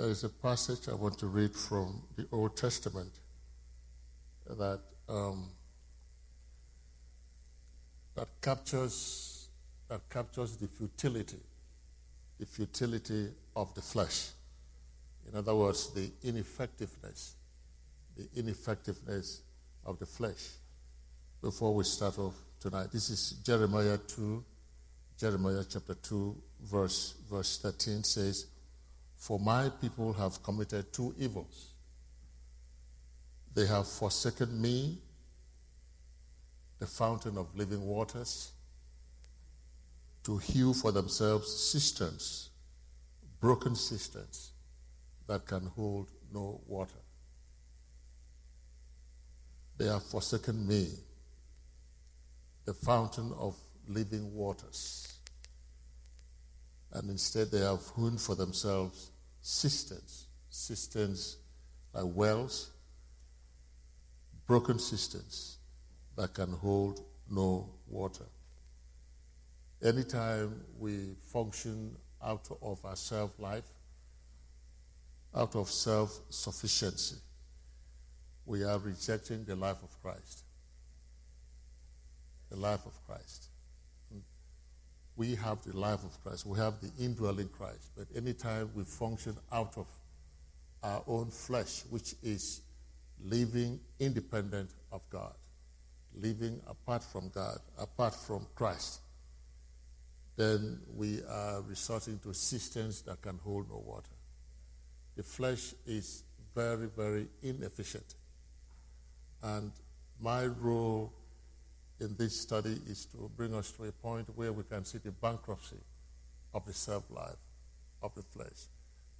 There is a passage I want to read from the Old Testament that um, that captures that captures the futility, the futility of the flesh. In other words, the ineffectiveness, the ineffectiveness of the flesh. Before we start off tonight, this is Jeremiah 2, Jeremiah chapter 2, verse, verse 13 says, For my people have committed two evils. They have forsaken me, the fountain of living waters, to hew for themselves cisterns, broken cisterns that can hold no water. They have forsaken me, the fountain of living waters and instead they have hewn for themselves cisterns, cisterns like wells, broken cisterns that can hold no water. Anytime we function out of our self life, out of self sufficiency, we are rejecting the life of Christ. The life of Christ we have the life of Christ. We have the indwelling Christ. But anytime we function out of our own flesh, which is living independent of God, living apart from God, apart from Christ, then we are resorting to systems that can hold no water. The flesh is very, very inefficient. And my role in this study is to bring us to a point where we can see the bankruptcy of the self life, of the flesh,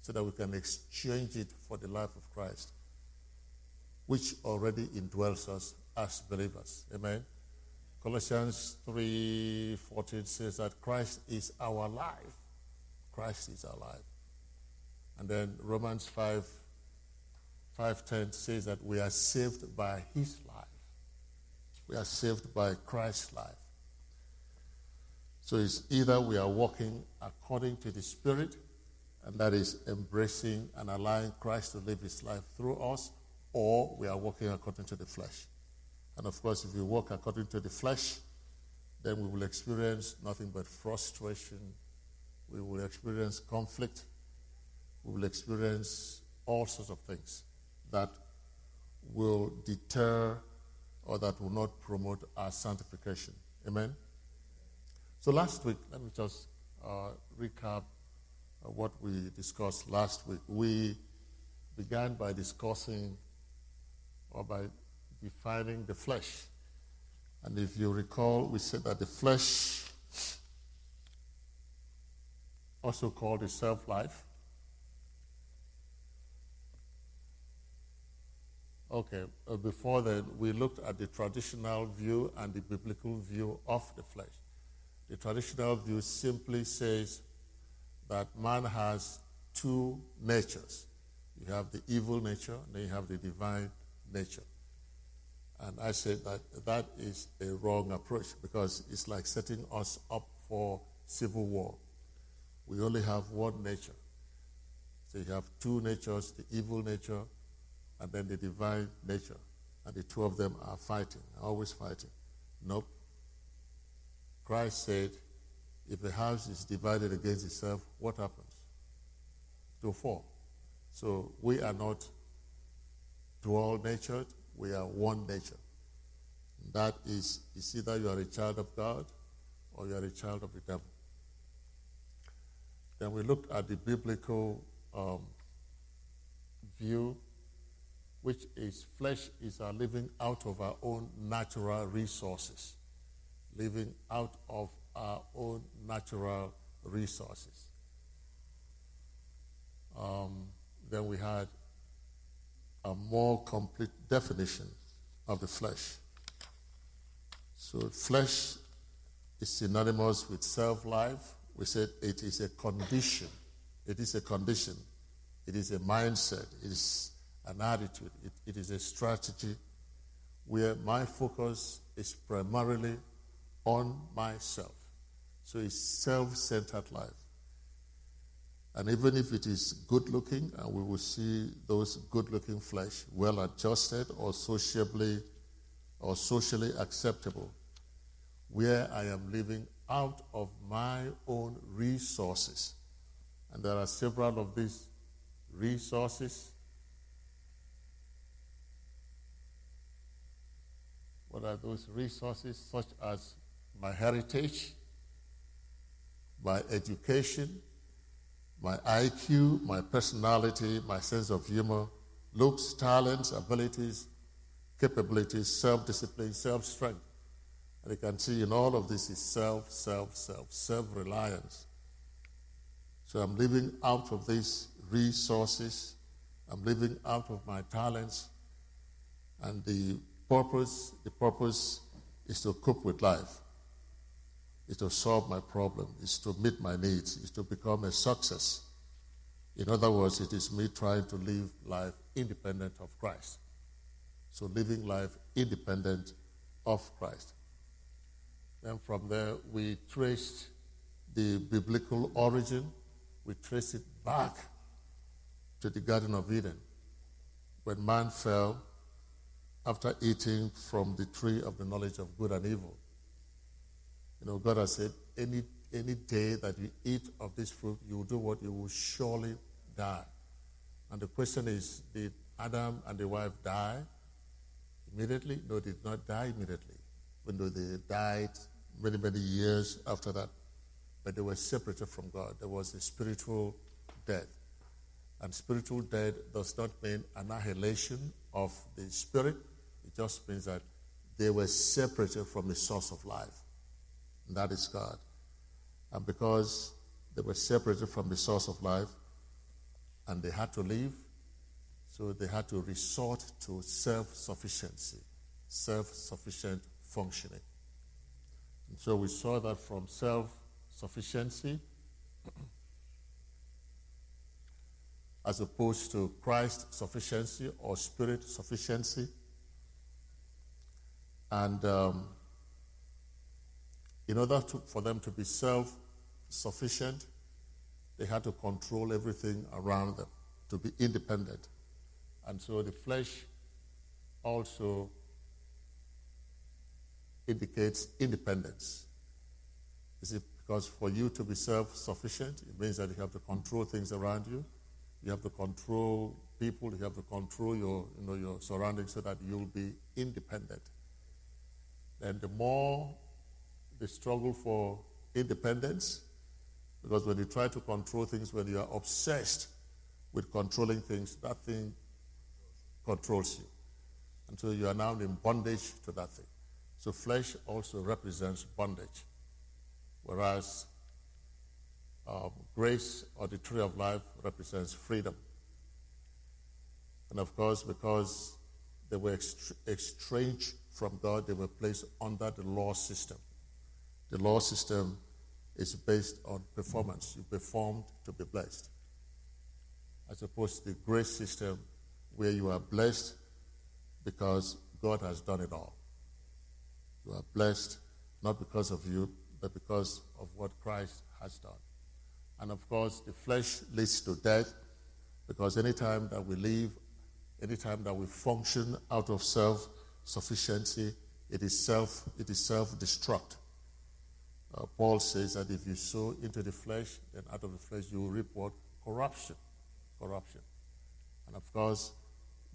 so that we can exchange it for the life of Christ, which already indwells us as believers. Amen. Colossians 3:14 says that Christ is our life. Christ is our life. And then Romans 5 5:10 says that we are saved by his life. We are saved by Christ's life. So it's either we are walking according to the Spirit, and that is embracing and allowing Christ to live his life through us, or we are walking according to the flesh. And of course, if we walk according to the flesh, then we will experience nothing but frustration. We will experience conflict. We will experience all sorts of things that will deter or that will not promote our sanctification. Amen? So last week, let me just uh, recap uh, what we discussed last week. We began by discussing or by defining the flesh. And if you recall, we said that the flesh, also called the self life, Okay, uh, before that, we looked at the traditional view and the biblical view of the flesh. The traditional view simply says that man has two natures. You have the evil nature, and then you have the divine nature. And I said that that is a wrong approach because it's like setting us up for civil war. We only have one nature. So you have two natures the evil nature and then the divine nature. And the two of them are fighting, always fighting. Nope. Christ said, if a house is divided against itself, what happens? To fall. So we are not dual natured, we are one nature. That is, is either you are a child of God or you are a child of the devil. Then we looked at the biblical um, view which is flesh is our living out of our own natural resources. Living out of our own natural resources. Um, then we had a more complete definition of the flesh. So, flesh is synonymous with self life. We said it is a condition. It is a condition. It is a mindset. It is an attitude, it, it is a strategy where my focus is primarily on myself. So it's self centered life. And even if it is good looking, and we will see those good looking flesh well adjusted or sociably or socially acceptable, where I am living out of my own resources. And there are several of these resources. What are those resources? Such as my heritage, my education, my IQ, my personality, my sense of humor, looks, talents, abilities, capabilities, self discipline, self strength. And you can see in all of this is self, self, self, self reliance. So I'm living out of these resources, I'm living out of my talents, and the purpose, the purpose is to cope with life, is to solve my problem, is to meet my needs, is to become a success. In other words, it is me trying to live life independent of Christ. So living life independent of Christ. Then from there, we traced the biblical origin, we traced it back to the Garden of Eden. When man fell after eating from the tree of the knowledge of good and evil. You know, God has said, any, any day that you eat of this fruit, you will do what? You will surely die. And the question is, did Adam and the wife die immediately? No, they did not die immediately, even though they died many, many years after that. But they were separated from God. There was a spiritual death. And spiritual death does not mean annihilation of the spirit, it just means that they were separated from the source of life. And that is God. And because they were separated from the source of life and they had to leave, so they had to resort to self sufficiency, self sufficient functioning. And so we saw that from self sufficiency as opposed to Christ sufficiency or spirit sufficiency. And um, in order to, for them to be self sufficient, they had to control everything around them, to be independent. And so the flesh also indicates independence. Is it because for you to be self sufficient, it means that you have to control things around you, you have to control people, you have to control your, you know, your surroundings so that you'll be independent. And the more the struggle for independence, because when you try to control things, when you are obsessed with controlling things, that thing controls you. And so you are now in bondage to that thing. So flesh also represents bondage. Whereas um, grace or the tree of life represents freedom. And of course, because they were estranged from God, they were placed under the law system. The law system is based on performance. You performed to be blessed. As opposed to the grace system, where you are blessed because God has done it all. You are blessed not because of you, but because of what Christ has done. And of course, the flesh leads to death because anytime that we live, anytime that we function out of self sufficiency, it is self it is self destruct. Uh, Paul says that if you sow into the flesh, then out of the flesh you will reap what corruption, corruption. And of course,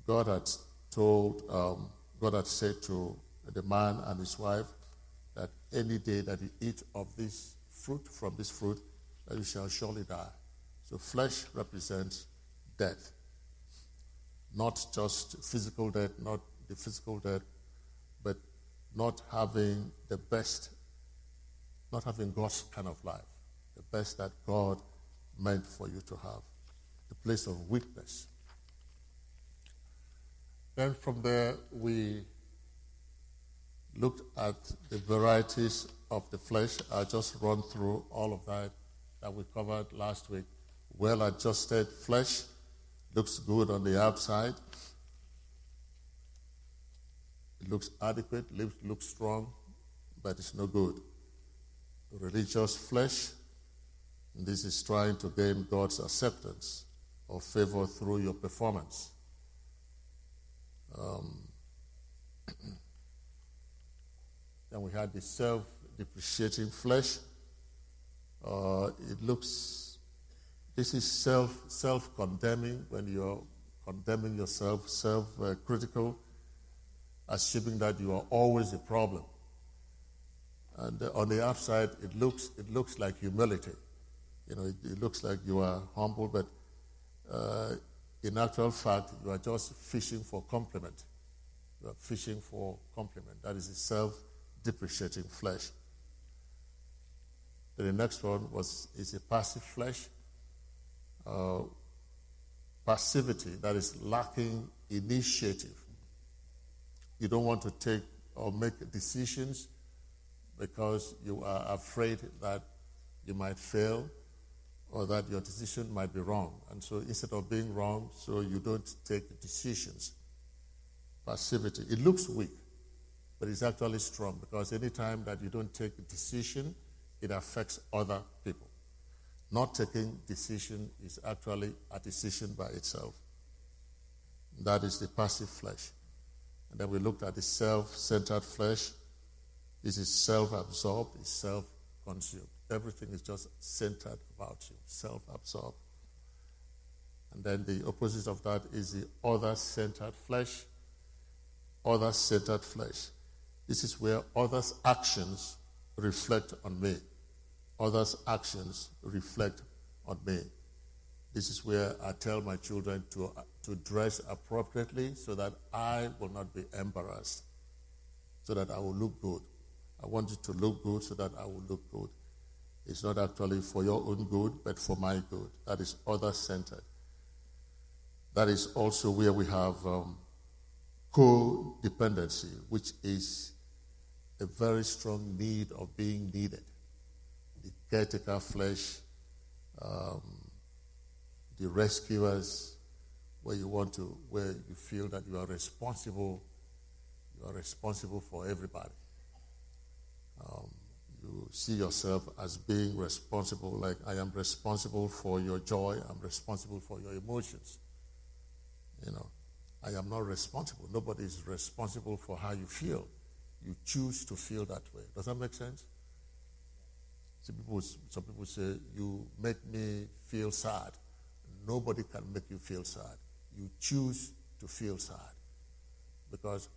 God had told, um, God had said to the man and his wife that any day that you eat of this fruit, from this fruit, that you shall surely die. So flesh represents death. Not just physical death, not the physical death, but not having the best, not having God's kind of life, the best that God meant for you to have, the place of weakness. Then from there, we looked at the varieties of the flesh. I just run through all of that that we covered last week. Well adjusted flesh looks good on the outside. It looks adequate, looks strong, but it's no good. Religious flesh This is trying to gain God's acceptance or favor through your performance. Um, then we had the self depreciating flesh. Uh, it looks, this is self self condemning when you're condemning yourself, self critical, assuming that you are always the problem. And uh, on the outside, it looks, it looks like humility. You know, it, it looks like you are humble, but uh, in actual fact, you are just fishing for compliment. You are fishing for compliment. That is a self depreciating flesh. Then the next one was is a passive flesh. Uh, passivity, that is lacking initiative. You don't want to take or make decisions because you are afraid that you might fail or that your decision might be wrong. And so instead of being wrong, so you don't take decisions. Passivity. It looks weak, but it's actually strong because anytime that you don't take a decision, it affects other people. Not taking decision is actually a decision by itself. That is the passive flesh. And then we looked at the self-centered flesh. This is self-absorbed, it's self-consumed. Everything is just centered about you, self-absorbed. And then the opposite of that is the other-centered flesh. Other-centered flesh. This is where others' actions reflect on me others' actions reflect on me. This is where I tell my children to, to dress appropriately so that I will not be embarrassed, so that I will look good. I want you to look good so that I will look good. It's not actually for your own good, but for my good. That is other centered. That is also where we have um, codependency, which is a very strong need of being needed the caretaker flesh, um, the rescuers, where you want to, where you feel that you are responsible, you are responsible for everybody. Um, you see yourself as being responsible, like I am responsible for your joy, I'm responsible for your emotions. You know, I am not responsible. Nobody is responsible for how you feel. You choose to feel that way. Does that make sense? Some people, some people say, You make me feel sad. Nobody can make you feel sad. You choose to feel sad. Because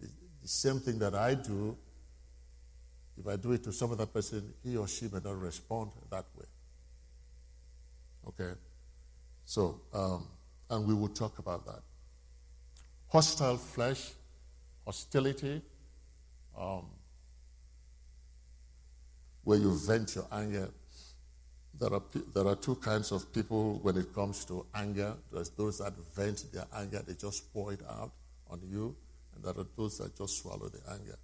the, same thing that I do, if I do it to some other person, he or she may not respond that way. Okay? So, um, and we will talk about that. Hostile flesh, hostility, um, where you vent your anger. There are, there are two kinds of people when it comes to anger. There's those that vent their anger, they just pour it out on you, and there are those that just swallow the anger.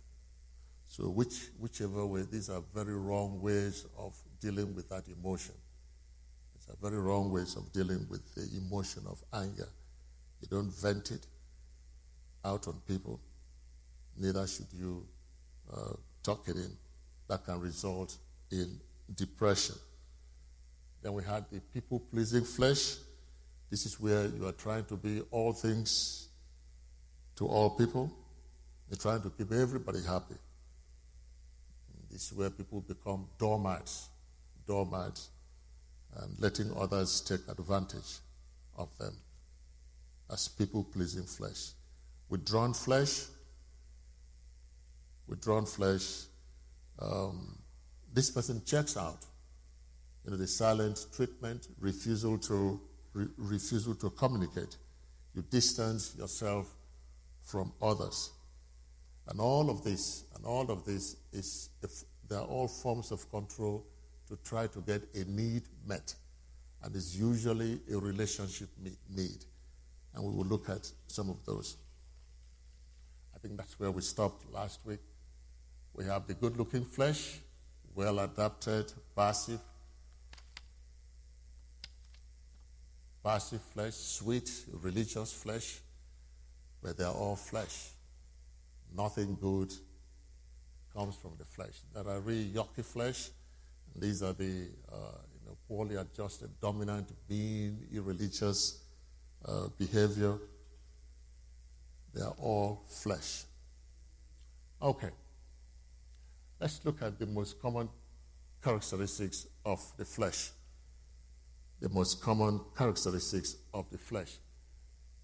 So, which, whichever way, these are very wrong ways of dealing with that emotion. It's a very wrong ways of dealing with the emotion of anger. You don't vent it out on people, neither should you uh, talk it in that can result in depression. Then we had the people pleasing flesh. This is where you are trying to be all things to all people. You're trying to keep everybody happy. This is where people become doormats, doormats, and letting others take advantage of them as people pleasing flesh. Withdrawn flesh, withdrawn flesh um, this person checks out. You know, the silent treatment, refusal to re- refusal to communicate. You distance yourself from others, and all of this, and all of this is they are all forms of control to try to get a need met, and is usually a relationship need, and we will look at some of those. I think that's where we stopped last week. We have the good looking flesh, well adapted, passive. Passive flesh, sweet, religious flesh, but they're all flesh. Nothing good comes from the flesh. There are really yucky flesh. These are the, uh, you know, poorly adjusted, dominant, being, irreligious uh, behavior. They are all flesh. Okay. Let's look at the most common characteristics of the flesh. The most common characteristics of the flesh.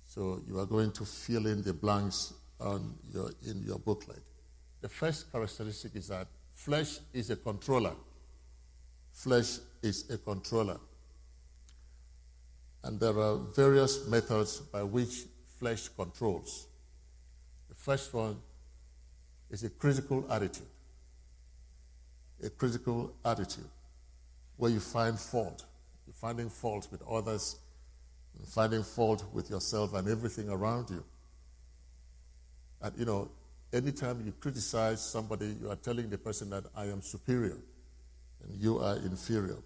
So you are going to fill in the blanks on your, in your booklet. The first characteristic is that flesh is a controller. Flesh is a controller. And there are various methods by which flesh controls. The first one is a critical attitude. A critical attitude where you find fault. Finding fault with others, finding fault with yourself and everything around you. And you know, anytime you criticize somebody, you are telling the person that I am superior and you are inferior.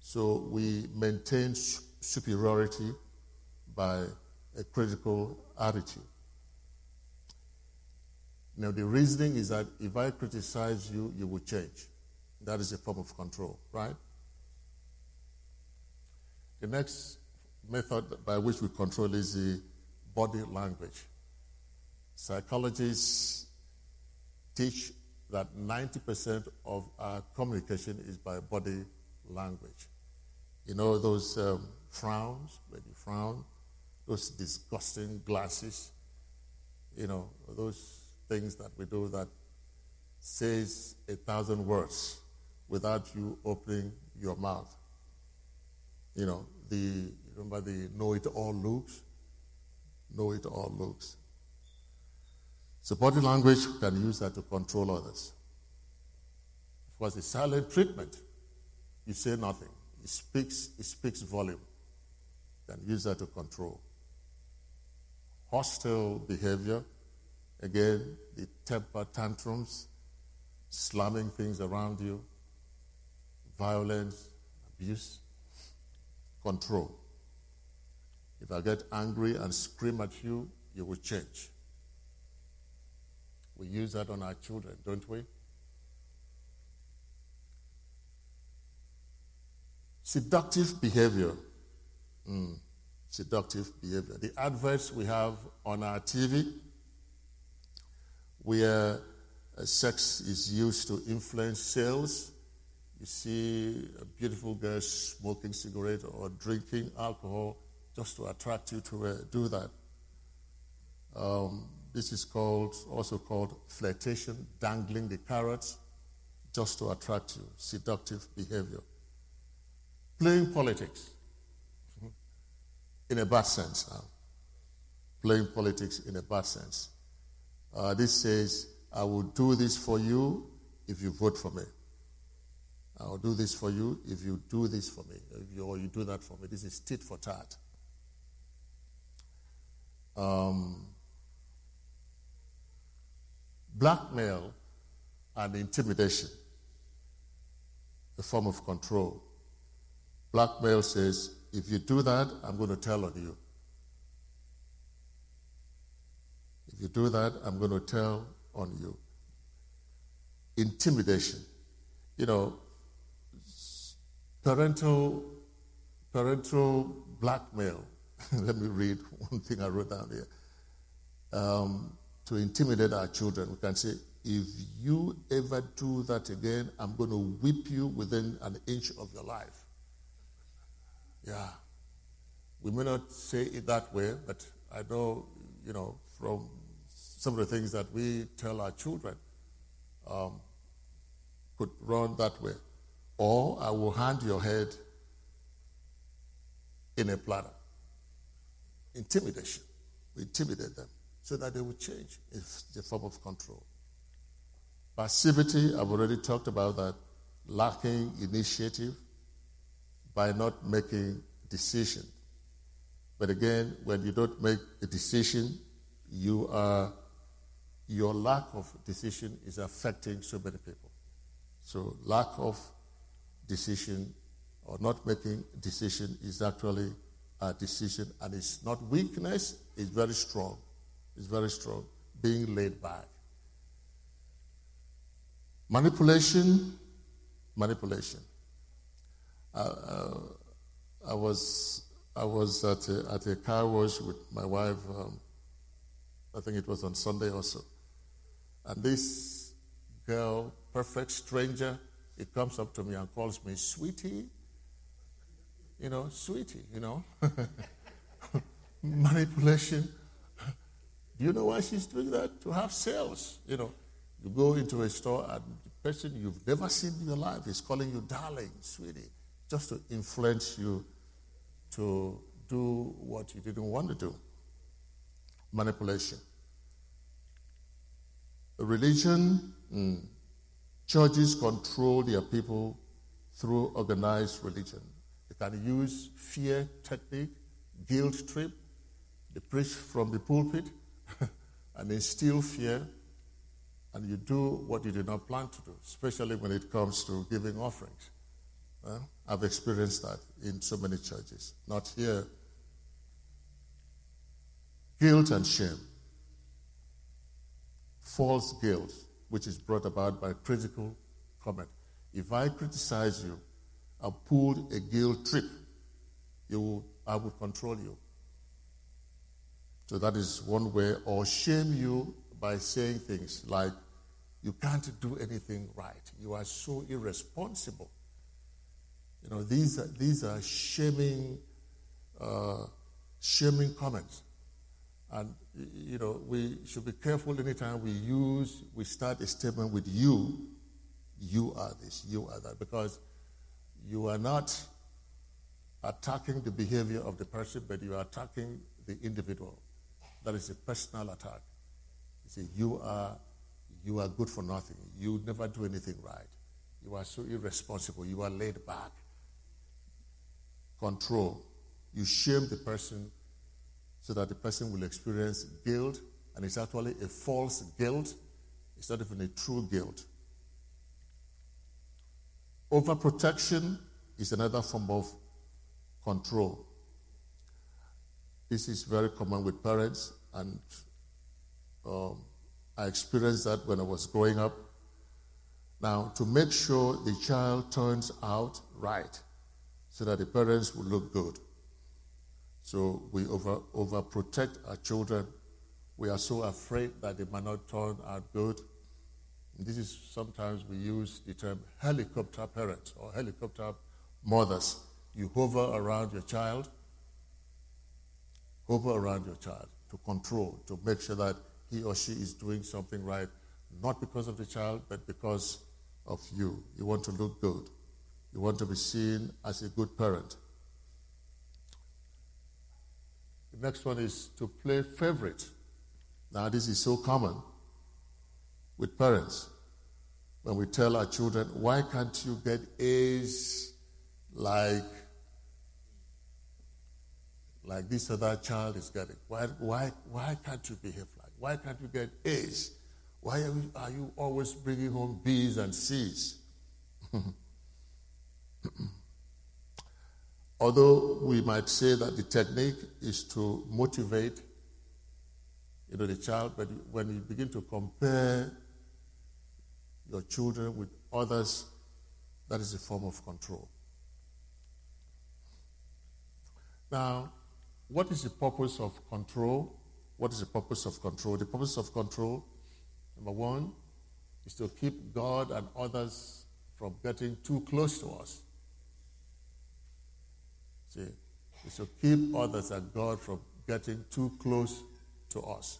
So we maintain superiority by a critical attitude. Now, the reasoning is that if I criticize you, you will change. That is a form of control, right? The next method by which we control is the body language. Psychologists teach that 90% of our communication is by body language. You know, those um, frowns, when you frown, those disgusting glances, you know, those things that we do that says a thousand words without you opening your mouth. You know, the remember the know it all looks? Know it all looks. So body language can use that to control others. Of course, the silent treatment, you say nothing. It speaks, it speaks volume. Can use that to control. Hostile behavior, again, the temper tantrums, slamming things around you, violence, abuse, control. If I get angry and scream at you, you will change. We use that on our children, don't we? Seductive behavior. Mm, seductive behavior. The adverts we have on our TV, where uh, sex is used to influence sales. You see a beautiful girl smoking cigarette or drinking alcohol just to attract you to uh, do that. Um, this is called, also called flirtation, dangling the carrots just to attract you, seductive behavior. Playing politics in a bad sense now. Playing politics in a bad sense. Uh, this says, I will do this for you if you vote for me. I will do this for you if you do this for me, if you, or you do that for me. This is tit for tat. Um, blackmail and intimidation, a form of control. Blackmail says, if you do that, I'm going to tell on you. If you do that, I'm going to tell on you. Intimidation. You know, parental parental blackmail. Let me read one thing I wrote down here. Um, to intimidate our children. We can say, if you ever do that again, I'm going to whip you within an inch of your life. Yeah. We may not say it that way, but I know, you know, from some of the things that we tell our children um, could run that way. Or I will hand your head in a platter. Intimidation. We intimidate them so that they will change. It's a form of control. Passivity, I've already talked about that. Lacking initiative by not making decision. But again, when you don't make a decision, you are your lack of decision is affecting so many people. So lack of decision or not making decision is actually a decision and it's not weakness, it's very strong It's very strong. Being laid back. Manipulation, manipulation. uh, I was I was at a, at a car wash with my wife. Um, I think it was on Sunday also, and this girl, perfect stranger, it comes up to me and calls me sweetie. You know, sweetie. You know, manipulation. Do you know why she's doing that? To have sales. You know, you go into a store and the person you've never seen in your life is calling you darling, sweetie, just to influence you to do what you didn't want to do. Manipulation. Religion, mm, churches control their people through organized religion. They can use fear technique, guilt trip, they preach from the pulpit and instill fear, and you do what you did not plan to do, especially when it comes to giving offerings. Well, I've experienced that in so many churches. Not here. Guilt and shame. False guilt, which is brought about by critical comment. If I criticize you, I pulled a guilt trip, you will, I will control you. So that is one way, or shame you by saying things like, you can't do anything right. You are so irresponsible. You know, these are, these are shaming, uh, shaming comments. And, you know, we should be careful anytime we use, we start a statement with you, you are this, you are that, because you are not attacking the behavior of the person, but you are attacking the individual. That is a personal attack. You say, you are, you are good for nothing. You never do anything right. You are so irresponsible. You are laid back control. You shame the person so that the person will experience guilt, and it's actually a false guilt. It's not even a true guilt. Overprotection is another form of control. This is very common with parents, and um, I experienced that when I was growing up. Now, to make sure the child turns out right, so that the parents will look good. So we over, overprotect our children. We are so afraid that they might not turn out good. This is sometimes we use the term helicopter parents or helicopter mothers. You hover around your child, hover around your child to control, to make sure that he or she is doing something right, not because of the child, but because of you. You want to look good. You want to be seen as a good parent. The next one is to play favorite. Now, this is so common with parents. When we tell our children, why can't you get A's like, like this other child is getting? Why, why, why can't you behave like? Why can't you get A's? Why are you, are you always bringing home B's and C's? Although we might say that the technique is to motivate you know, the child, but when you begin to compare your children with others, that is a form of control. Now, what is the purpose of control? What is the purpose of control? The purpose of control, number one, is to keep God and others from getting too close to us. See, we should keep others and God from getting too close to us.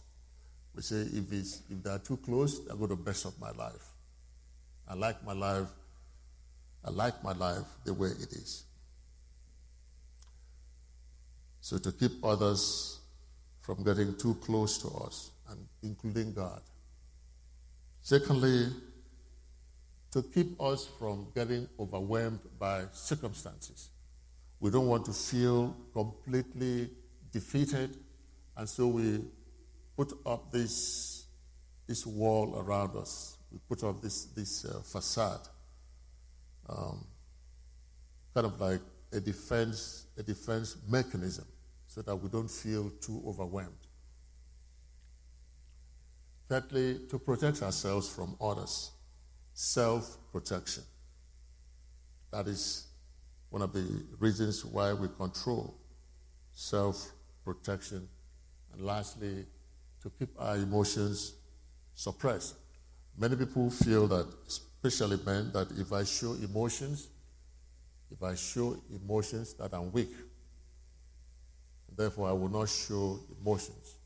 We say if, it's, if they are too close, they're going to mess up my life. I like my life. I like my life the way it is. So to keep others from getting too close to us, and including God. Secondly, to keep us from getting overwhelmed by circumstances. We don't want to feel completely defeated, and so we put up this, this wall around us. We put up this, this uh, facade, um, kind of like a defense, a defense mechanism, so that we don't feel too overwhelmed. Thirdly, to protect ourselves from others, self protection. That is one of the reasons why we control self protection. And lastly, to keep our emotions suppressed. Many people feel that, especially men, that if I show emotions, if I show emotions, that I'm weak. Therefore, I will not show emotions.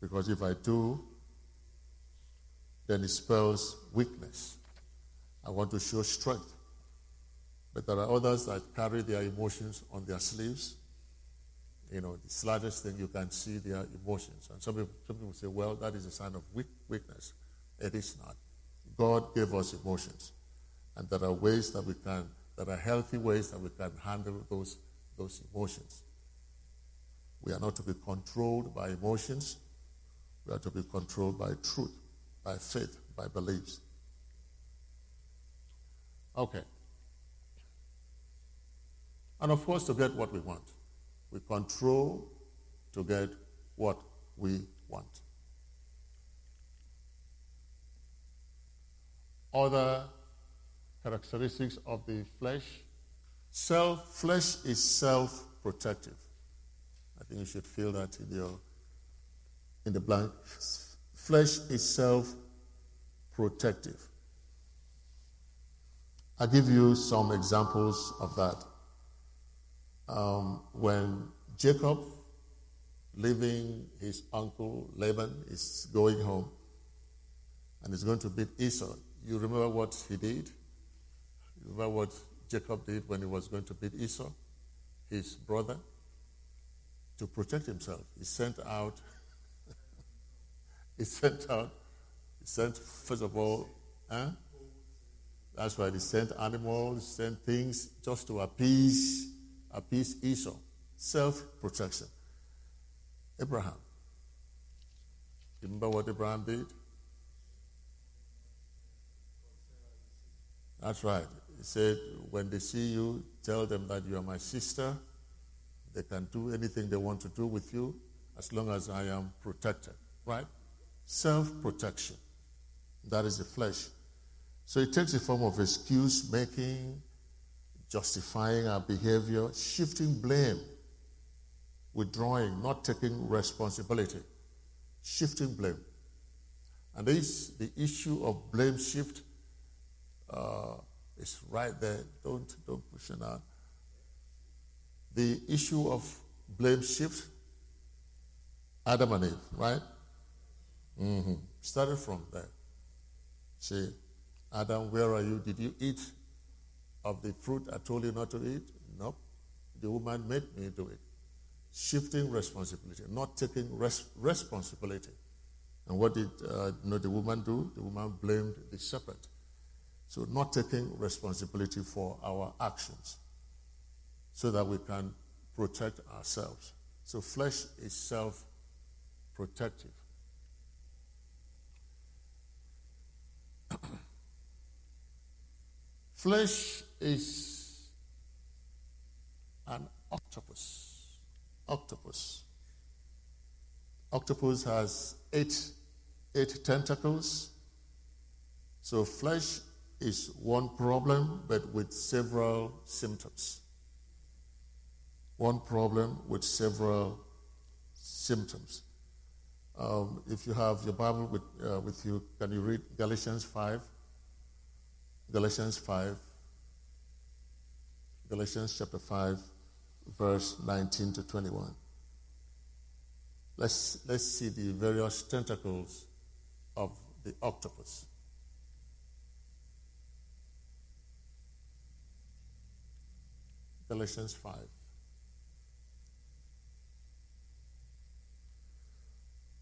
Because if I do, then it spells weakness. I want to show strength. But there are others that carry their emotions on their sleeves. You know, the slightest thing you can see their emotions. And some people, some people say, well, that is a sign of weak, weakness. It is not. God gave us emotions. And there are ways that we can, there are healthy ways that we can handle those, those emotions. We are not to be controlled by emotions. We are to be controlled by truth, by faith, by beliefs. Okay. And of course, to get what we want, we control to get what we want. Other characteristics of the flesh self flesh is self protective. I think you should feel that in your in the blank. Flesh is self protective. I'll give you some examples of that um, when Jacob, leaving his uncle Laban, is going home and is going to beat Esau, you remember what he did? You remember what Jacob did when he was going to beat Esau, his brother? To protect himself, he sent out, he sent out, he sent, first of all, huh? That's why he sent animals, sent things just to appease appease Esau. Self protection. Abraham. Remember what Abraham did? That's right. He said, When they see you, tell them that you are my sister. They can do anything they want to do with you as long as I am protected. Right? Self protection. That is the flesh. So it takes the form of excuse making, justifying our behavior, shifting blame, withdrawing, not taking responsibility, shifting blame. And this, the issue of blame shift uh, is right there. Don't, don't push it out. The issue of blame shift, Adam and Eve, right? Mm-hmm. Started from there. See, Adam, where are you? Did you eat of the fruit I told you not to eat? No. The woman made me do it. Shifting responsibility, not taking res- responsibility. And what did uh, you know, the woman do? The woman blamed the serpent. So, not taking responsibility for our actions so that we can protect ourselves. So, flesh is self protective. Flesh is an octopus. Octopus. Octopus has eight, eight tentacles. So flesh is one problem, but with several symptoms. One problem with several symptoms. Um, if you have your Bible with, uh, with you, can you read Galatians 5? Galatians 5. Galatians chapter 5, verse 19 to 21. Let's, let's see the various tentacles of the octopus. Galatians 5.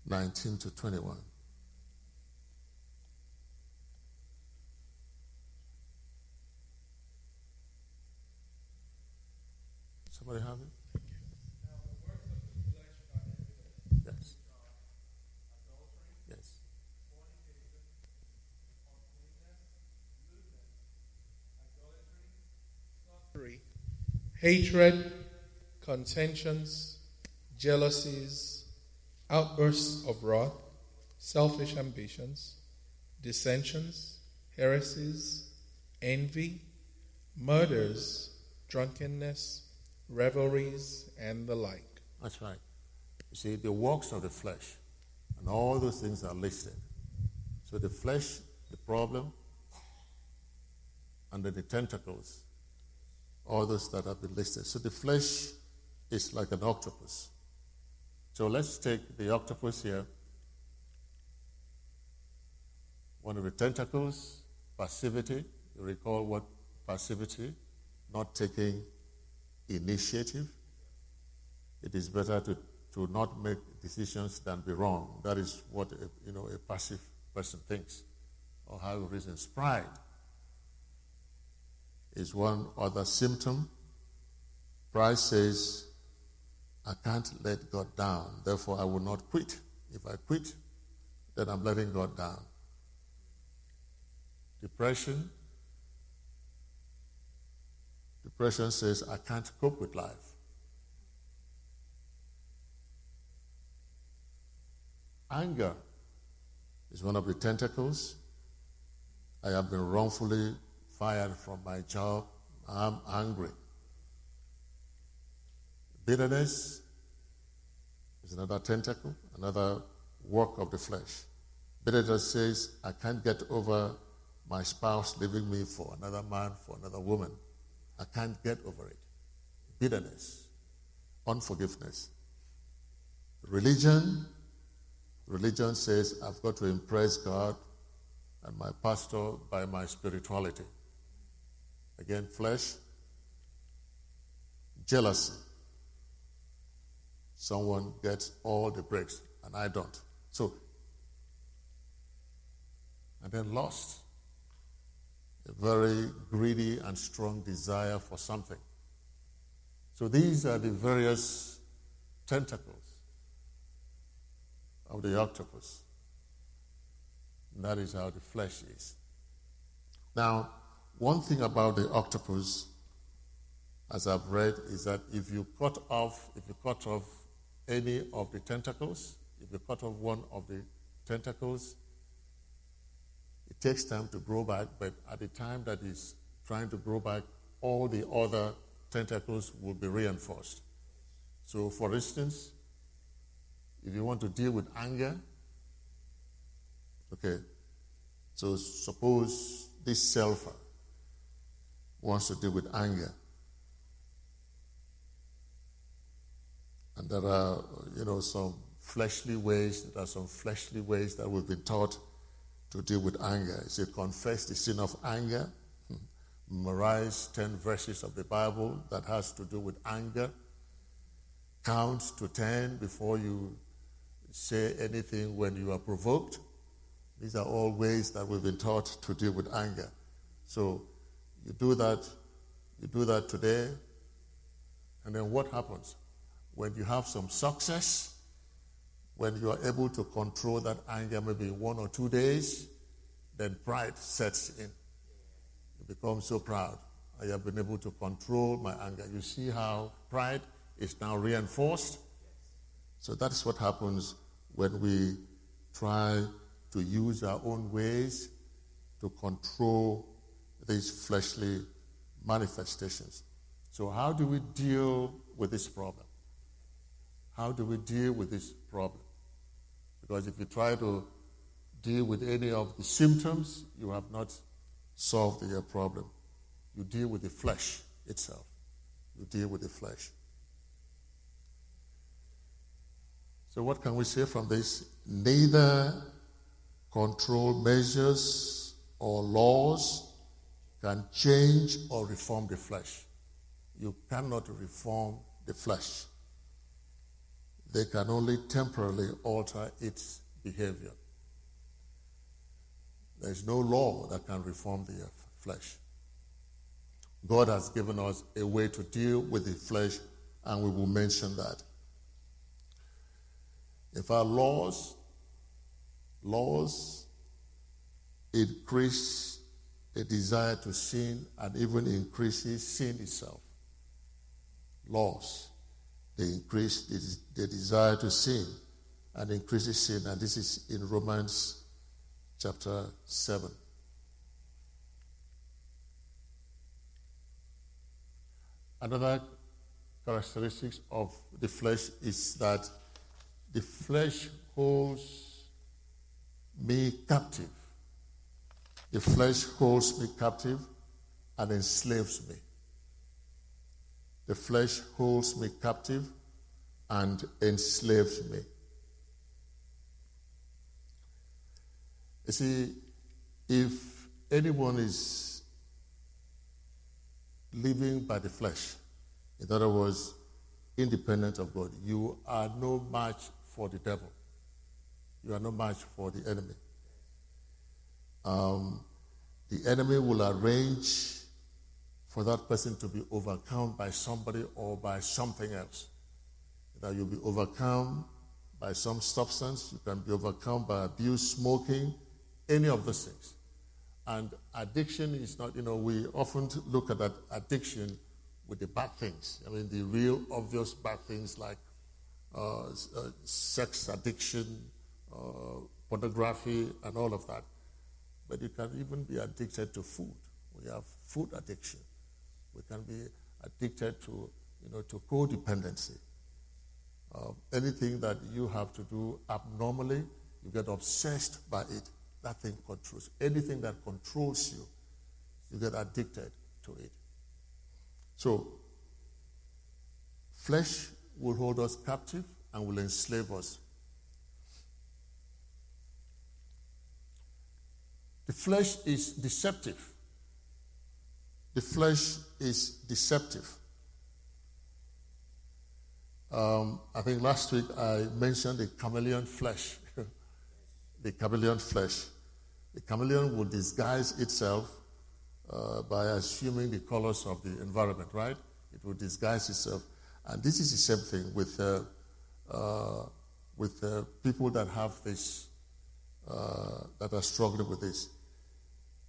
Nineteen to one. Somebody have. Yes. Hatred, contentions, jealousies, outbursts of wrath, selfish ambitions, dissensions, heresies, envy, murders, drunkenness, revelries, and the like. That's right. You see, the works of the flesh, and all those things are listed. So the flesh, the problem, then the tentacles, all those that have been listed. So the flesh is like an octopus. So let's take the octopus here. One of the tentacles, passivity. You recall what passivity, not taking initiative. It is better to, to not make decisions than be wrong. That is what a, you know a passive person thinks, or how reasons. Pride is one other symptom. Pride says, I can't let God down, therefore I will not quit. If I quit, then I'm letting God down. Depression. Depression says, I can't cope with life. Anger is one of the tentacles. I have been wrongfully fired from my job. I'm angry. Bitterness is another tentacle, another work of the flesh. Bitterness says, I can't get over my spouse leaving me for another man, for another woman. I can't get over it. Bitterness, unforgiveness. Religion, religion says, I've got to impress God and my pastor by my spirituality. Again, flesh, jealousy. Someone gets all the breaks and I don't. So, and then lost. A very greedy and strong desire for something. So these are the various tentacles of the octopus. And that is how the flesh is. Now, one thing about the octopus, as I've read, is that if you cut off, if you cut off any of the tentacles, if you cut off one of the tentacles, takes time to grow back, but at the time that it's trying to grow back, all the other tentacles will be reinforced. So, for instance, if you want to deal with anger, okay, so suppose this selfer wants to deal with anger. And there are, you know, some fleshly ways, there are some fleshly ways that we've been taught to deal with anger. It's a confess the sin of anger, hmm. memorize 10 verses of the Bible that has to do with anger, count to 10 before you say anything when you are provoked. These are all ways that we've been taught to deal with anger. So you do that, you do that today, and then what happens? When you have some success, when you are able to control that anger maybe one or two days, then pride sets in. You become so proud. I have been able to control my anger. You see how pride is now reinforced? So that's what happens when we try to use our own ways to control these fleshly manifestations. So, how do we deal with this problem? How do we deal with this problem? Because if you try to deal with any of the symptoms, you have not solved your problem. You deal with the flesh itself. You deal with the flesh. So, what can we say from this? Neither control measures or laws can change or reform the flesh. You cannot reform the flesh. They can only temporarily alter its behavior. There's no law that can reform the flesh. God has given us a way to deal with the flesh, and we will mention that. If our laws, laws increase a desire to sin and even increases sin itself. Laws, they increase the, the desire to sin and increases sin. And this is in Romans chapter 7. Another characteristic of the flesh is that the flesh holds me captive. The flesh holds me captive and enslaves me. The flesh holds me captive and enslaves me. You see, if anyone is living by the flesh, in other words, independent of God, you are no match for the devil. You are no match for the enemy. Um, the enemy will arrange for that person to be overcome by somebody or by something else. That you'll be overcome by some substance, you can be overcome by abuse, smoking, any of those things. And addiction is not, you know, we often look at that addiction with the bad things. I mean, the real obvious bad things like uh, uh, sex addiction, uh, pornography, and all of that. But you can even be addicted to food. We have food addiction. We can be addicted to, you know, to codependency. Uh, anything that you have to do abnormally, you get obsessed by it. That thing controls. Anything that controls you, you get addicted to it. So, flesh will hold us captive and will enslave us. The flesh is deceptive. The flesh is deceptive. Um, I think last week I mentioned the chameleon flesh. the chameleon flesh. The chameleon will disguise itself uh, by assuming the colors of the environment, right? It will disguise itself. And this is the same thing with, uh, uh, with uh, people that have this, uh, that are struggling with this.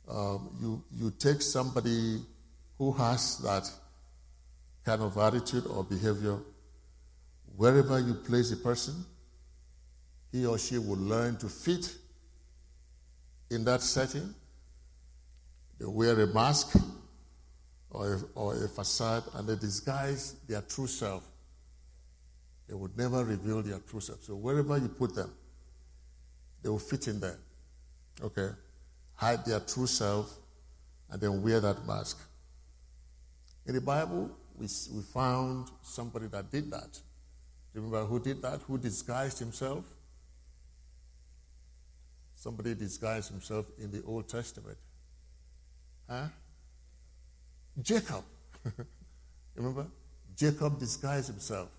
Um, you, you take somebody who has that kind of attitude or behavior, wherever you place a person, he or she will learn to fit in that setting. They wear a mask or a, or a facade and they disguise their true self. They would never reveal their true self. So wherever you put them, they will fit in there. Okay? Hide their true self and then wear that mask. In the Bible, we, we found somebody that did that. Remember who did that? Who disguised himself? Somebody disguised himself in the Old Testament. Huh? Jacob. Remember? Jacob disguised himself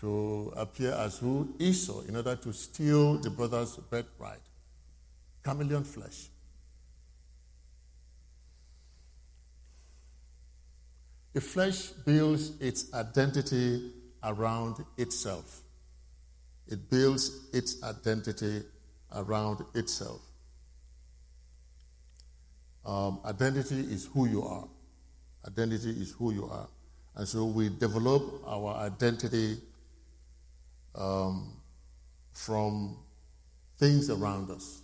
to appear as who? Esau, in order to steal the brother's birthright. Chameleon flesh. The flesh builds its identity around itself. It builds its identity around itself. Um, identity is who you are. Identity is who you are. And so we develop our identity um, from things around us.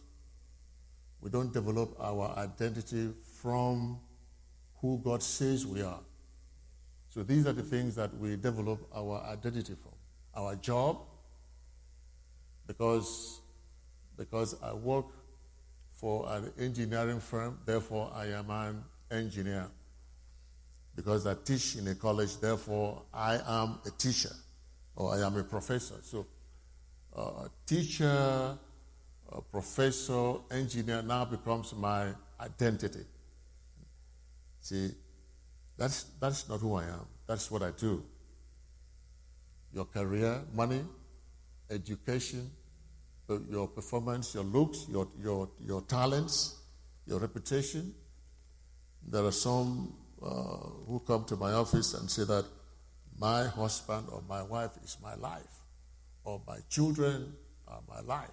We don't develop our identity from who God says we are. So these are the things that we develop our identity from. Our job, because because I work for an engineering firm, therefore I am an engineer. Because I teach in a college, therefore I am a teacher or I am a professor. So, uh, teacher, a professor, engineer now becomes my identity. See, that's, that's not who I am. That's what I do. Your career, money, education, your performance, your looks, your, your, your talents, your reputation. There are some uh, who come to my office and say that my husband or my wife is my life, or my children are my life.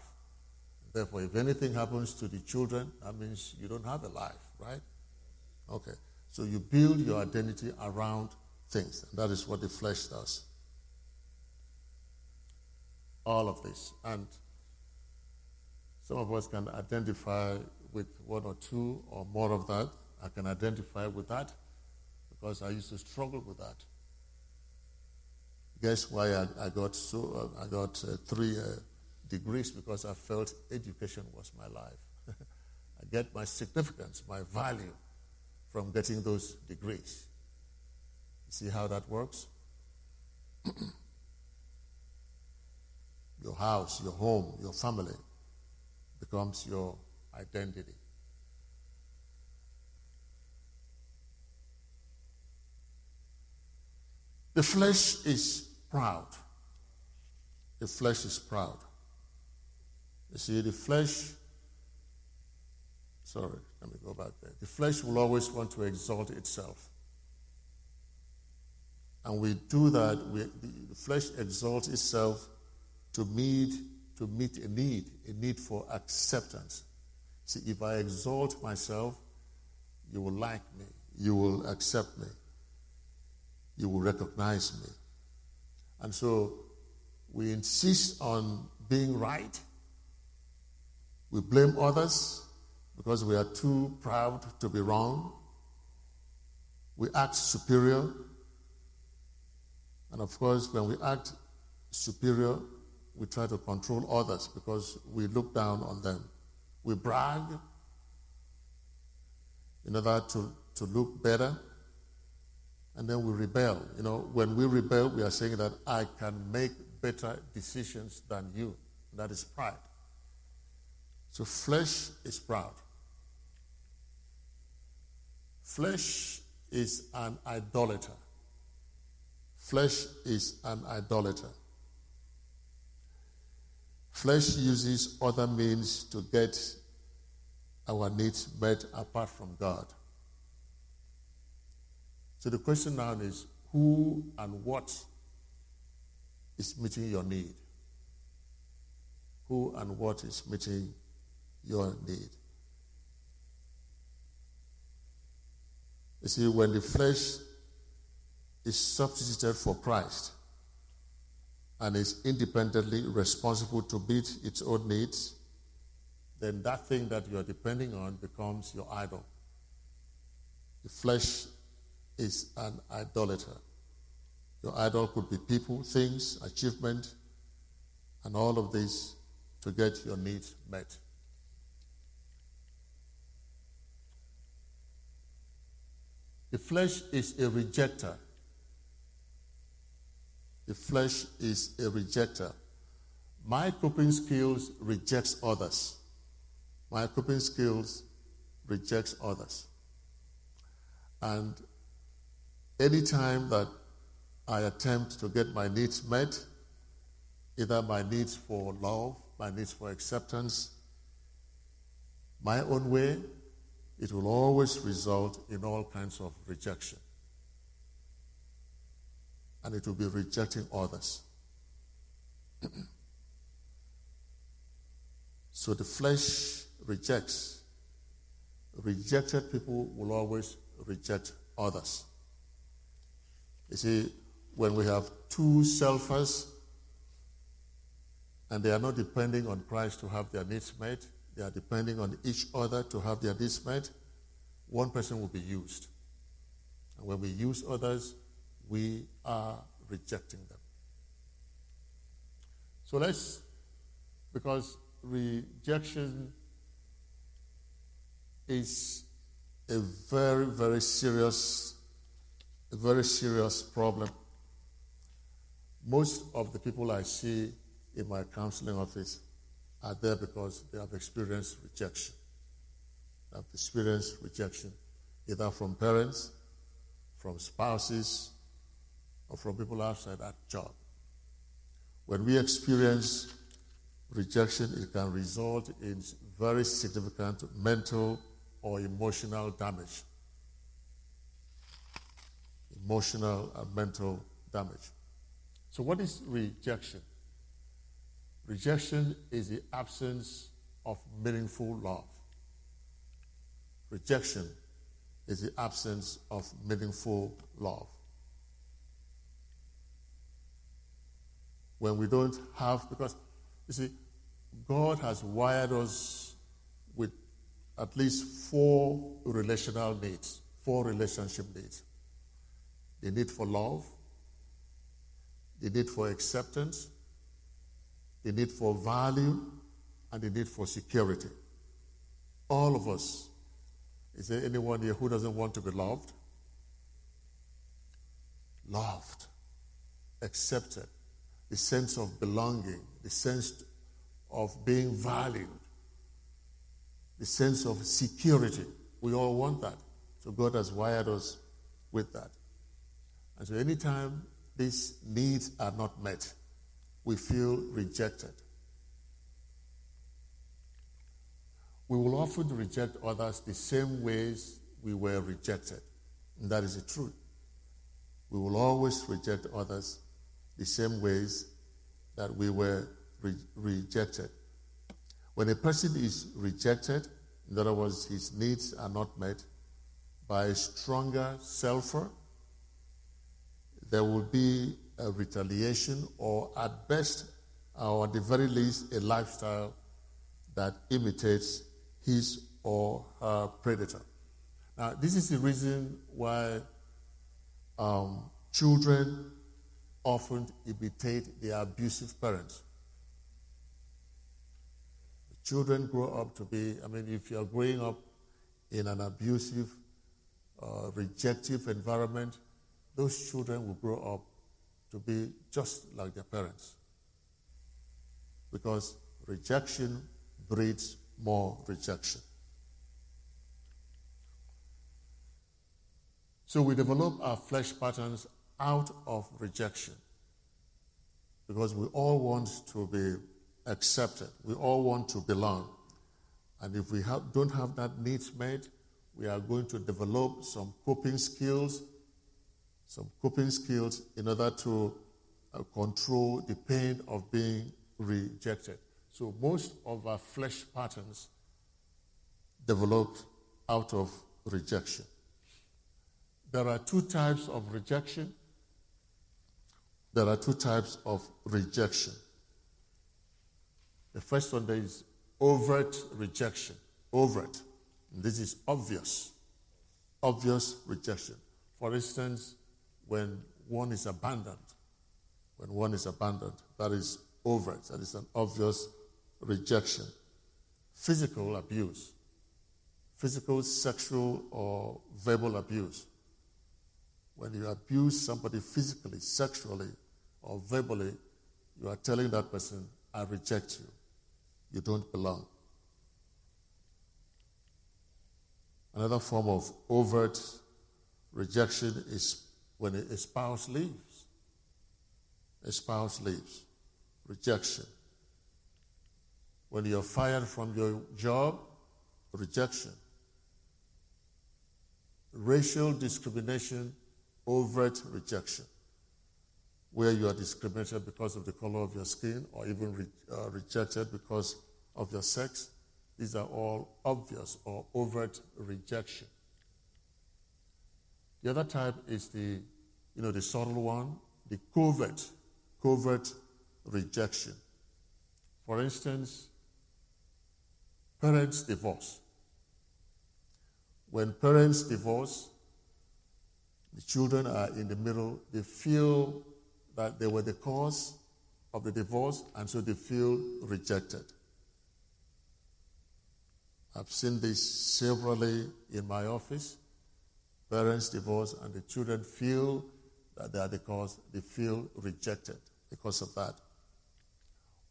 Therefore, if anything happens to the children, that means you don't have a life, right? Okay. So you build your identity around things. And that is what the flesh does. All of this. And some of us can identify with one or two or more of that. I can identify with that because I used to struggle with that. Guess why I, I got so I got uh, three uh, degrees because I felt education was my life. I get my significance, my value from getting those degrees. You see how that works? your house, your home, your family becomes your identity. The flesh is proud. The flesh is proud. You see, the flesh, sorry, let me go back there. The flesh will always want to exalt itself. And we do that, we, the flesh exalts itself to meet, to meet a need, a need for acceptance. See, if I exalt myself, you will like me, you will accept me, you will recognize me. And so we insist on being right. We blame others because we are too proud to be wrong. We act superior. And of course, when we act superior, we try to control others because we look down on them. We brag in order to, to look better and then we rebel. You know, when we rebel, we are saying that I can make better decisions than you. That is pride. So flesh is proud. Flesh is an idolater. Flesh is an idolater. Flesh uses other means to get our needs met apart from God. So the question now is who and what is meeting your need? Who and what is meeting your need? You see, when the flesh is substituted for Christ and is independently responsible to meet its own needs, then that thing that you are depending on becomes your idol. The flesh is an idolater. Your idol could be people, things, achievement, and all of this to get your needs met. The flesh is a rejecter. The flesh is a rejecter. My coping skills rejects others. My coping skills rejects others. And any time that I attempt to get my needs met, either my needs for love, my needs for acceptance, my own way, it will always result in all kinds of rejection. And it will be rejecting others. so the flesh rejects. Rejected people will always reject others. You see, when we have two selfers and they are not depending on Christ to have their needs met, they are depending on each other to have their needs one person will be used. And when we use others, we are rejecting them. So let's, because rejection is a very, very serious a very serious problem. Most of the people I see in my counseling office are there because they have experienced rejection. They have experienced rejection either from parents, from spouses, or from people outside that job. When we experience rejection, it can result in very significant mental or emotional damage emotional and mental damage. So, what is rejection? Rejection is the absence of meaningful love. Rejection is the absence of meaningful love. When we don't have, because you see, God has wired us with at least four relational needs, four relationship needs. the need for love, the need for acceptance, the need for value, and the need for security. All of us. Is there anyone here who doesn't want to be loved? Loved, accepted, the sense of belonging, the sense of being valued, the sense of security. We all want that. So God has wired us with that. And so anytime these needs are not met, we feel rejected. We will often reject others the same ways we were rejected. And that is the truth. We will always reject others the same ways that we were re- rejected. When a person is rejected, in other words, his needs are not met by a stronger selfer, there will be a retaliation or, at best, or at the very least, a lifestyle that imitates his or her predator. Now, this is the reason why um, children often imitate their abusive parents. Children grow up to be, I mean, if you're growing up in an abusive, uh, rejective environment, those children will grow up to be just like their parents. Because rejection breeds more rejection. So we develop our flesh patterns out of rejection because we all want to be accepted. We all want to belong. And if we have, don't have that needs met, we are going to develop some coping skills, some coping skills in order to uh, control the pain of being rejected. So most of our flesh patterns developed out of rejection. There are two types of rejection. There are two types of rejection. The first one is overt rejection. Overt. This is obvious. Obvious rejection. For instance, when one is abandoned, when one is abandoned, that is overt, that is an obvious rejection. Physical abuse, physical, sexual, or verbal abuse. When you abuse somebody physically, sexually, or verbally, you are telling that person, I reject you you don't belong. Another form of overt rejection is when a spouse leaves. A spouse leaves. Rejection. When you're fired from your job, rejection. Racial discrimination, overt rejection where you are discriminated because of the color of your skin or even re- uh, rejected because of your sex. These are all obvious or overt rejection. The other type is the, you know, the subtle one, the covert, covert rejection. For instance, parents divorce. When parents divorce, the children are in the middle, they feel that they were the cause of the divorce, and so they feel rejected. I've seen this severally in my office. Parents divorce, and the children feel that they are the cause, they feel rejected because of that.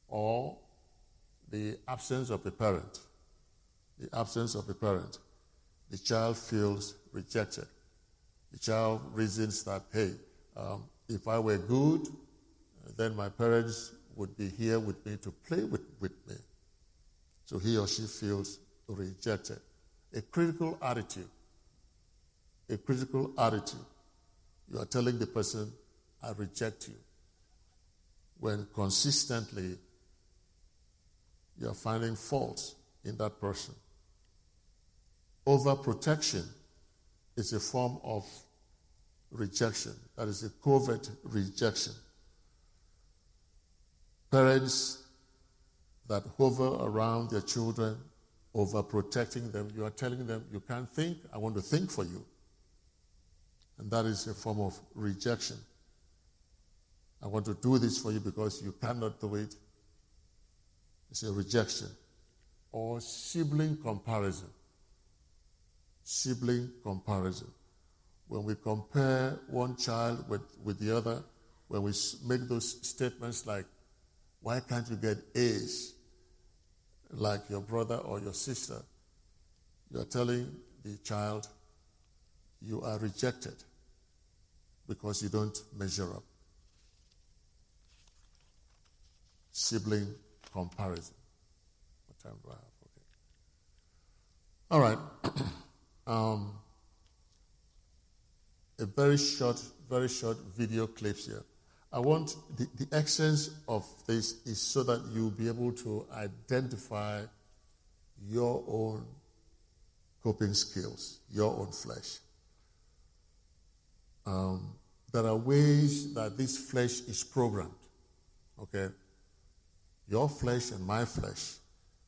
Or the absence of a parent. The absence of a parent. The child feels rejected. The child reasons that, hey, um, if I were good, then my parents would be here with me to play with, with me. So he or she feels rejected. A critical attitude. A critical attitude. You are telling the person, I reject you. When consistently you are finding faults in that person. Overprotection is a form of rejection. That is a covert rejection. Parents that hover around their children, overprotecting them, you are telling them, you can't think, I want to think for you. And that is a form of rejection. I want to do this for you because you cannot do it. It's a rejection. Or sibling comparison. Sibling comparison. When we compare one child with, with the other, when we make those statements like, why can't you get A's like your brother or your sister? You are telling the child, you are rejected because you don't measure up. Sibling comparison. What time do I have? Okay. All right. um, a very short, very short video clips here. I want the, the essence of this is so that you'll be able to identify your own coping skills, your own flesh. Um, there are ways that this flesh is programmed. Okay? Your flesh and my flesh,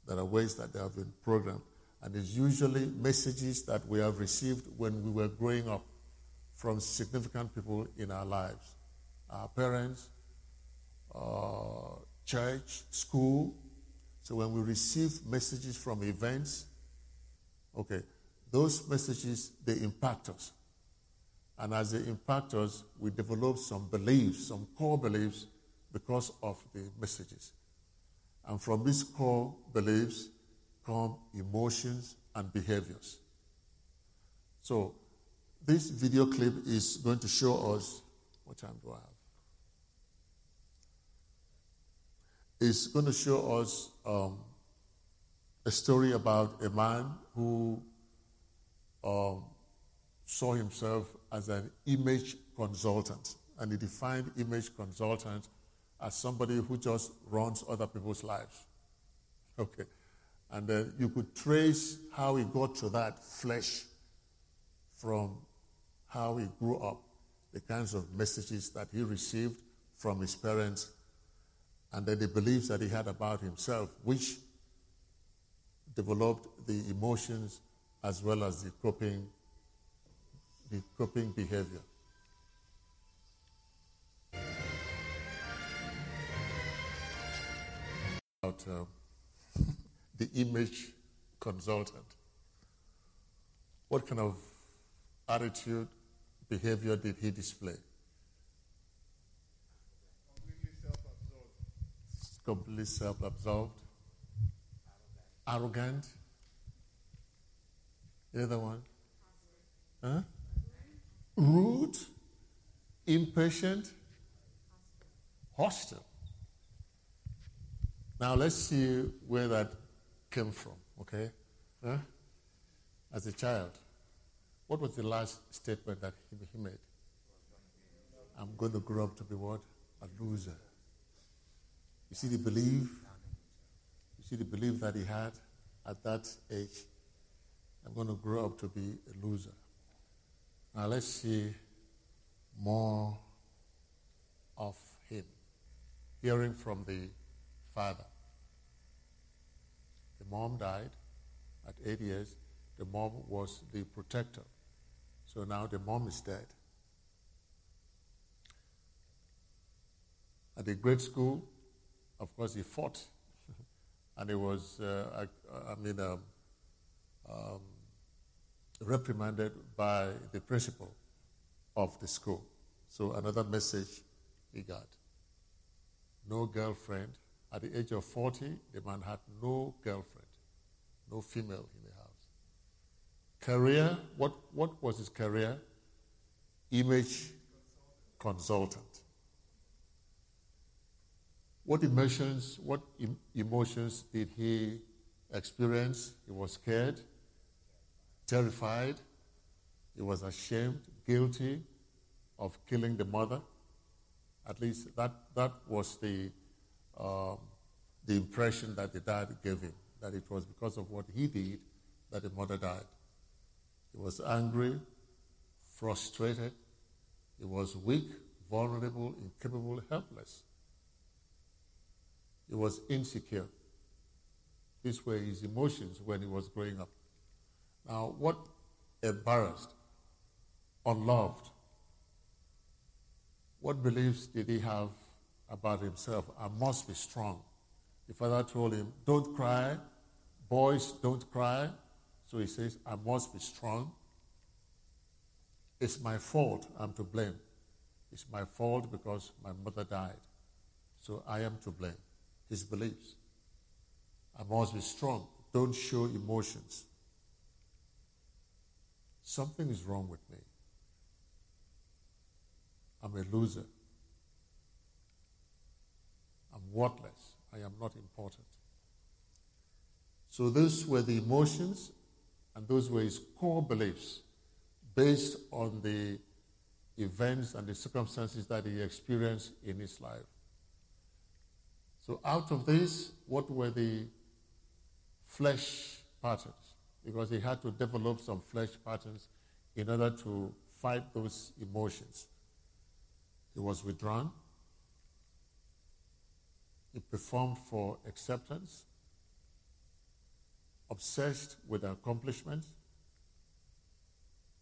there are ways that they have been programmed. And it's usually messages that we have received when we were growing up from significant people in our lives our parents, uh, church, school. So when we receive messages from events, okay, those messages, they impact us. And as they impact us, we develop some beliefs, some core beliefs because of the messages. And from these core beliefs come emotions and behaviors. So, this video clip is going to show us what time do I have? It's going to show us um, a story about a man who um, saw himself as an image consultant. And he defined image consultant as somebody who just runs other people's lives. Okay. And then you could trace how he got to that flesh from how he grew up, the kinds of messages that he received from his parents, and then the beliefs that he had about himself, which developed the emotions as well as the coping, the coping behavior. About uh, the image consultant. What kind of attitude, behavior did he display? Completely self absorbed, arrogant. The other one? Huh? Rude, impatient, hostile. Now let's see where that came from, okay? Huh? As a child, what was the last statement that he made? I'm going to grow up to be what? A loser. You see the belief? You see the belief that he had at that age? I'm going to grow up to be a loser. Now let's see more of him. Hearing from the father. The mom died at eight years. The mom was the protector. So now the mom is dead. At the grade school, of course, he fought. and he was, uh, I, I, mean, um, um, reprimanded by the principal of the school. So another message he got. No girlfriend. At the age of 40, the man had no girlfriend, no female in the house. Career, what, what was his career? Image consultant. What emotions, what emotions did he experience? He was scared, terrified, he was ashamed, guilty of killing the mother. At least that, that was the, um, the impression that the dad gave him, that it was because of what he did that the mother died. He was angry, frustrated, he was weak, vulnerable, incapable, helpless. He was insecure. These were his emotions when he was growing up. Now, what embarrassed, unloved, What beliefs did he have about himself? I must be strong. The father told him, Don't cry. Boys, don't cry. So he says, I must be strong. It's my fault. I'm to blame. It's my fault because my mother died. So I am to blame. His beliefs. I must be strong. Don't show emotions. Something is wrong with me. I'm a loser. I'm worthless. I am not important. So, those were the emotions and those were his core beliefs based on the events and the circumstances that he experienced in his life. So, out of this, what were the flesh patterns? Because he had to develop some flesh patterns in order to fight those emotions. He was withdrawn. He performed for acceptance, obsessed with accomplishments.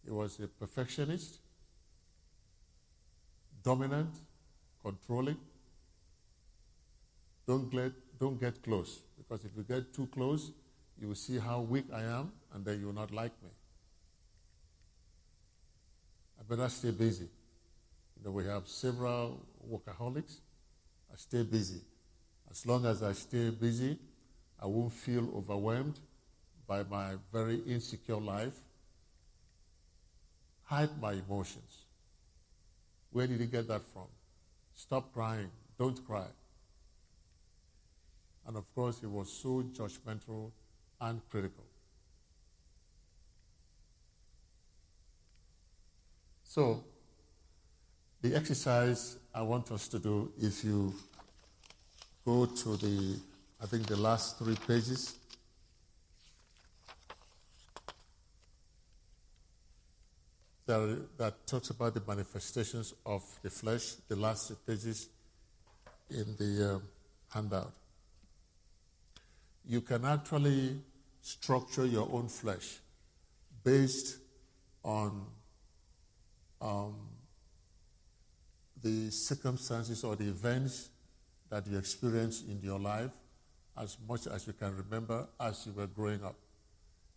He was a perfectionist, dominant, controlling. Don't get, don't get close, because if you get too close, you will see how weak I am, and then you will not like me. I better stay busy. You know, we have several workaholics. I stay busy. As long as I stay busy, I won't feel overwhelmed by my very insecure life. Hide my emotions. Where did he get that from? Stop crying. Don't cry. And of course, he was so judgmental and critical. So, the exercise I want us to do, if you go to the, I think the last three pages, that, that talks about the manifestations of the flesh, the last three pages in the um, handout. You can actually structure your own flesh based on um, the circumstances or the events that you experienced in your life as much as you can remember as you were growing up.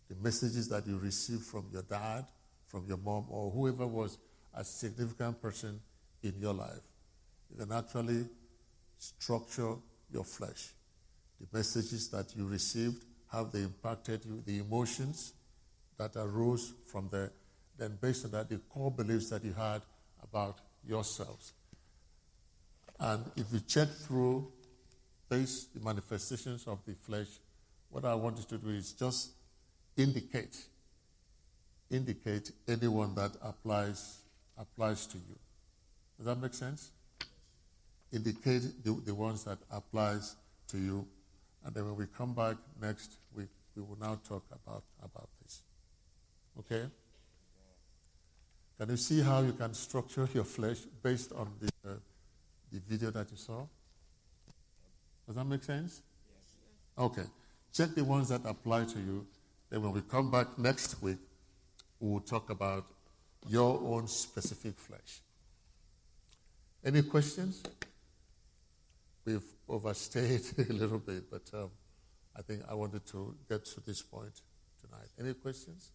The messages that you received from your dad, from your mom, or whoever was a significant person in your life. You can actually structure your flesh. The messages that you received, how they impacted you, the emotions that arose from there. Then, based on that, the core beliefs that you had about yourselves. And if you check through these the manifestations of the flesh, what I want you to do is just indicate, indicate anyone that applies applies to you. Does that make sense? Indicate the, the ones that applies to you, and then when we come back next week, we will now talk about about this. Okay. Can you see how you can structure your flesh based on the, uh, the video that you saw? Does that make sense? Yes. Okay. Check the ones that apply to you. Then when we come back next week, we will talk about your own specific flesh. Any questions? We've overstayed a little bit, but um, I think I wanted to get to this point tonight. Any questions?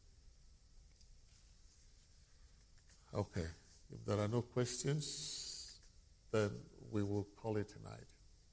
Okay. If there are no questions, then we will call it tonight.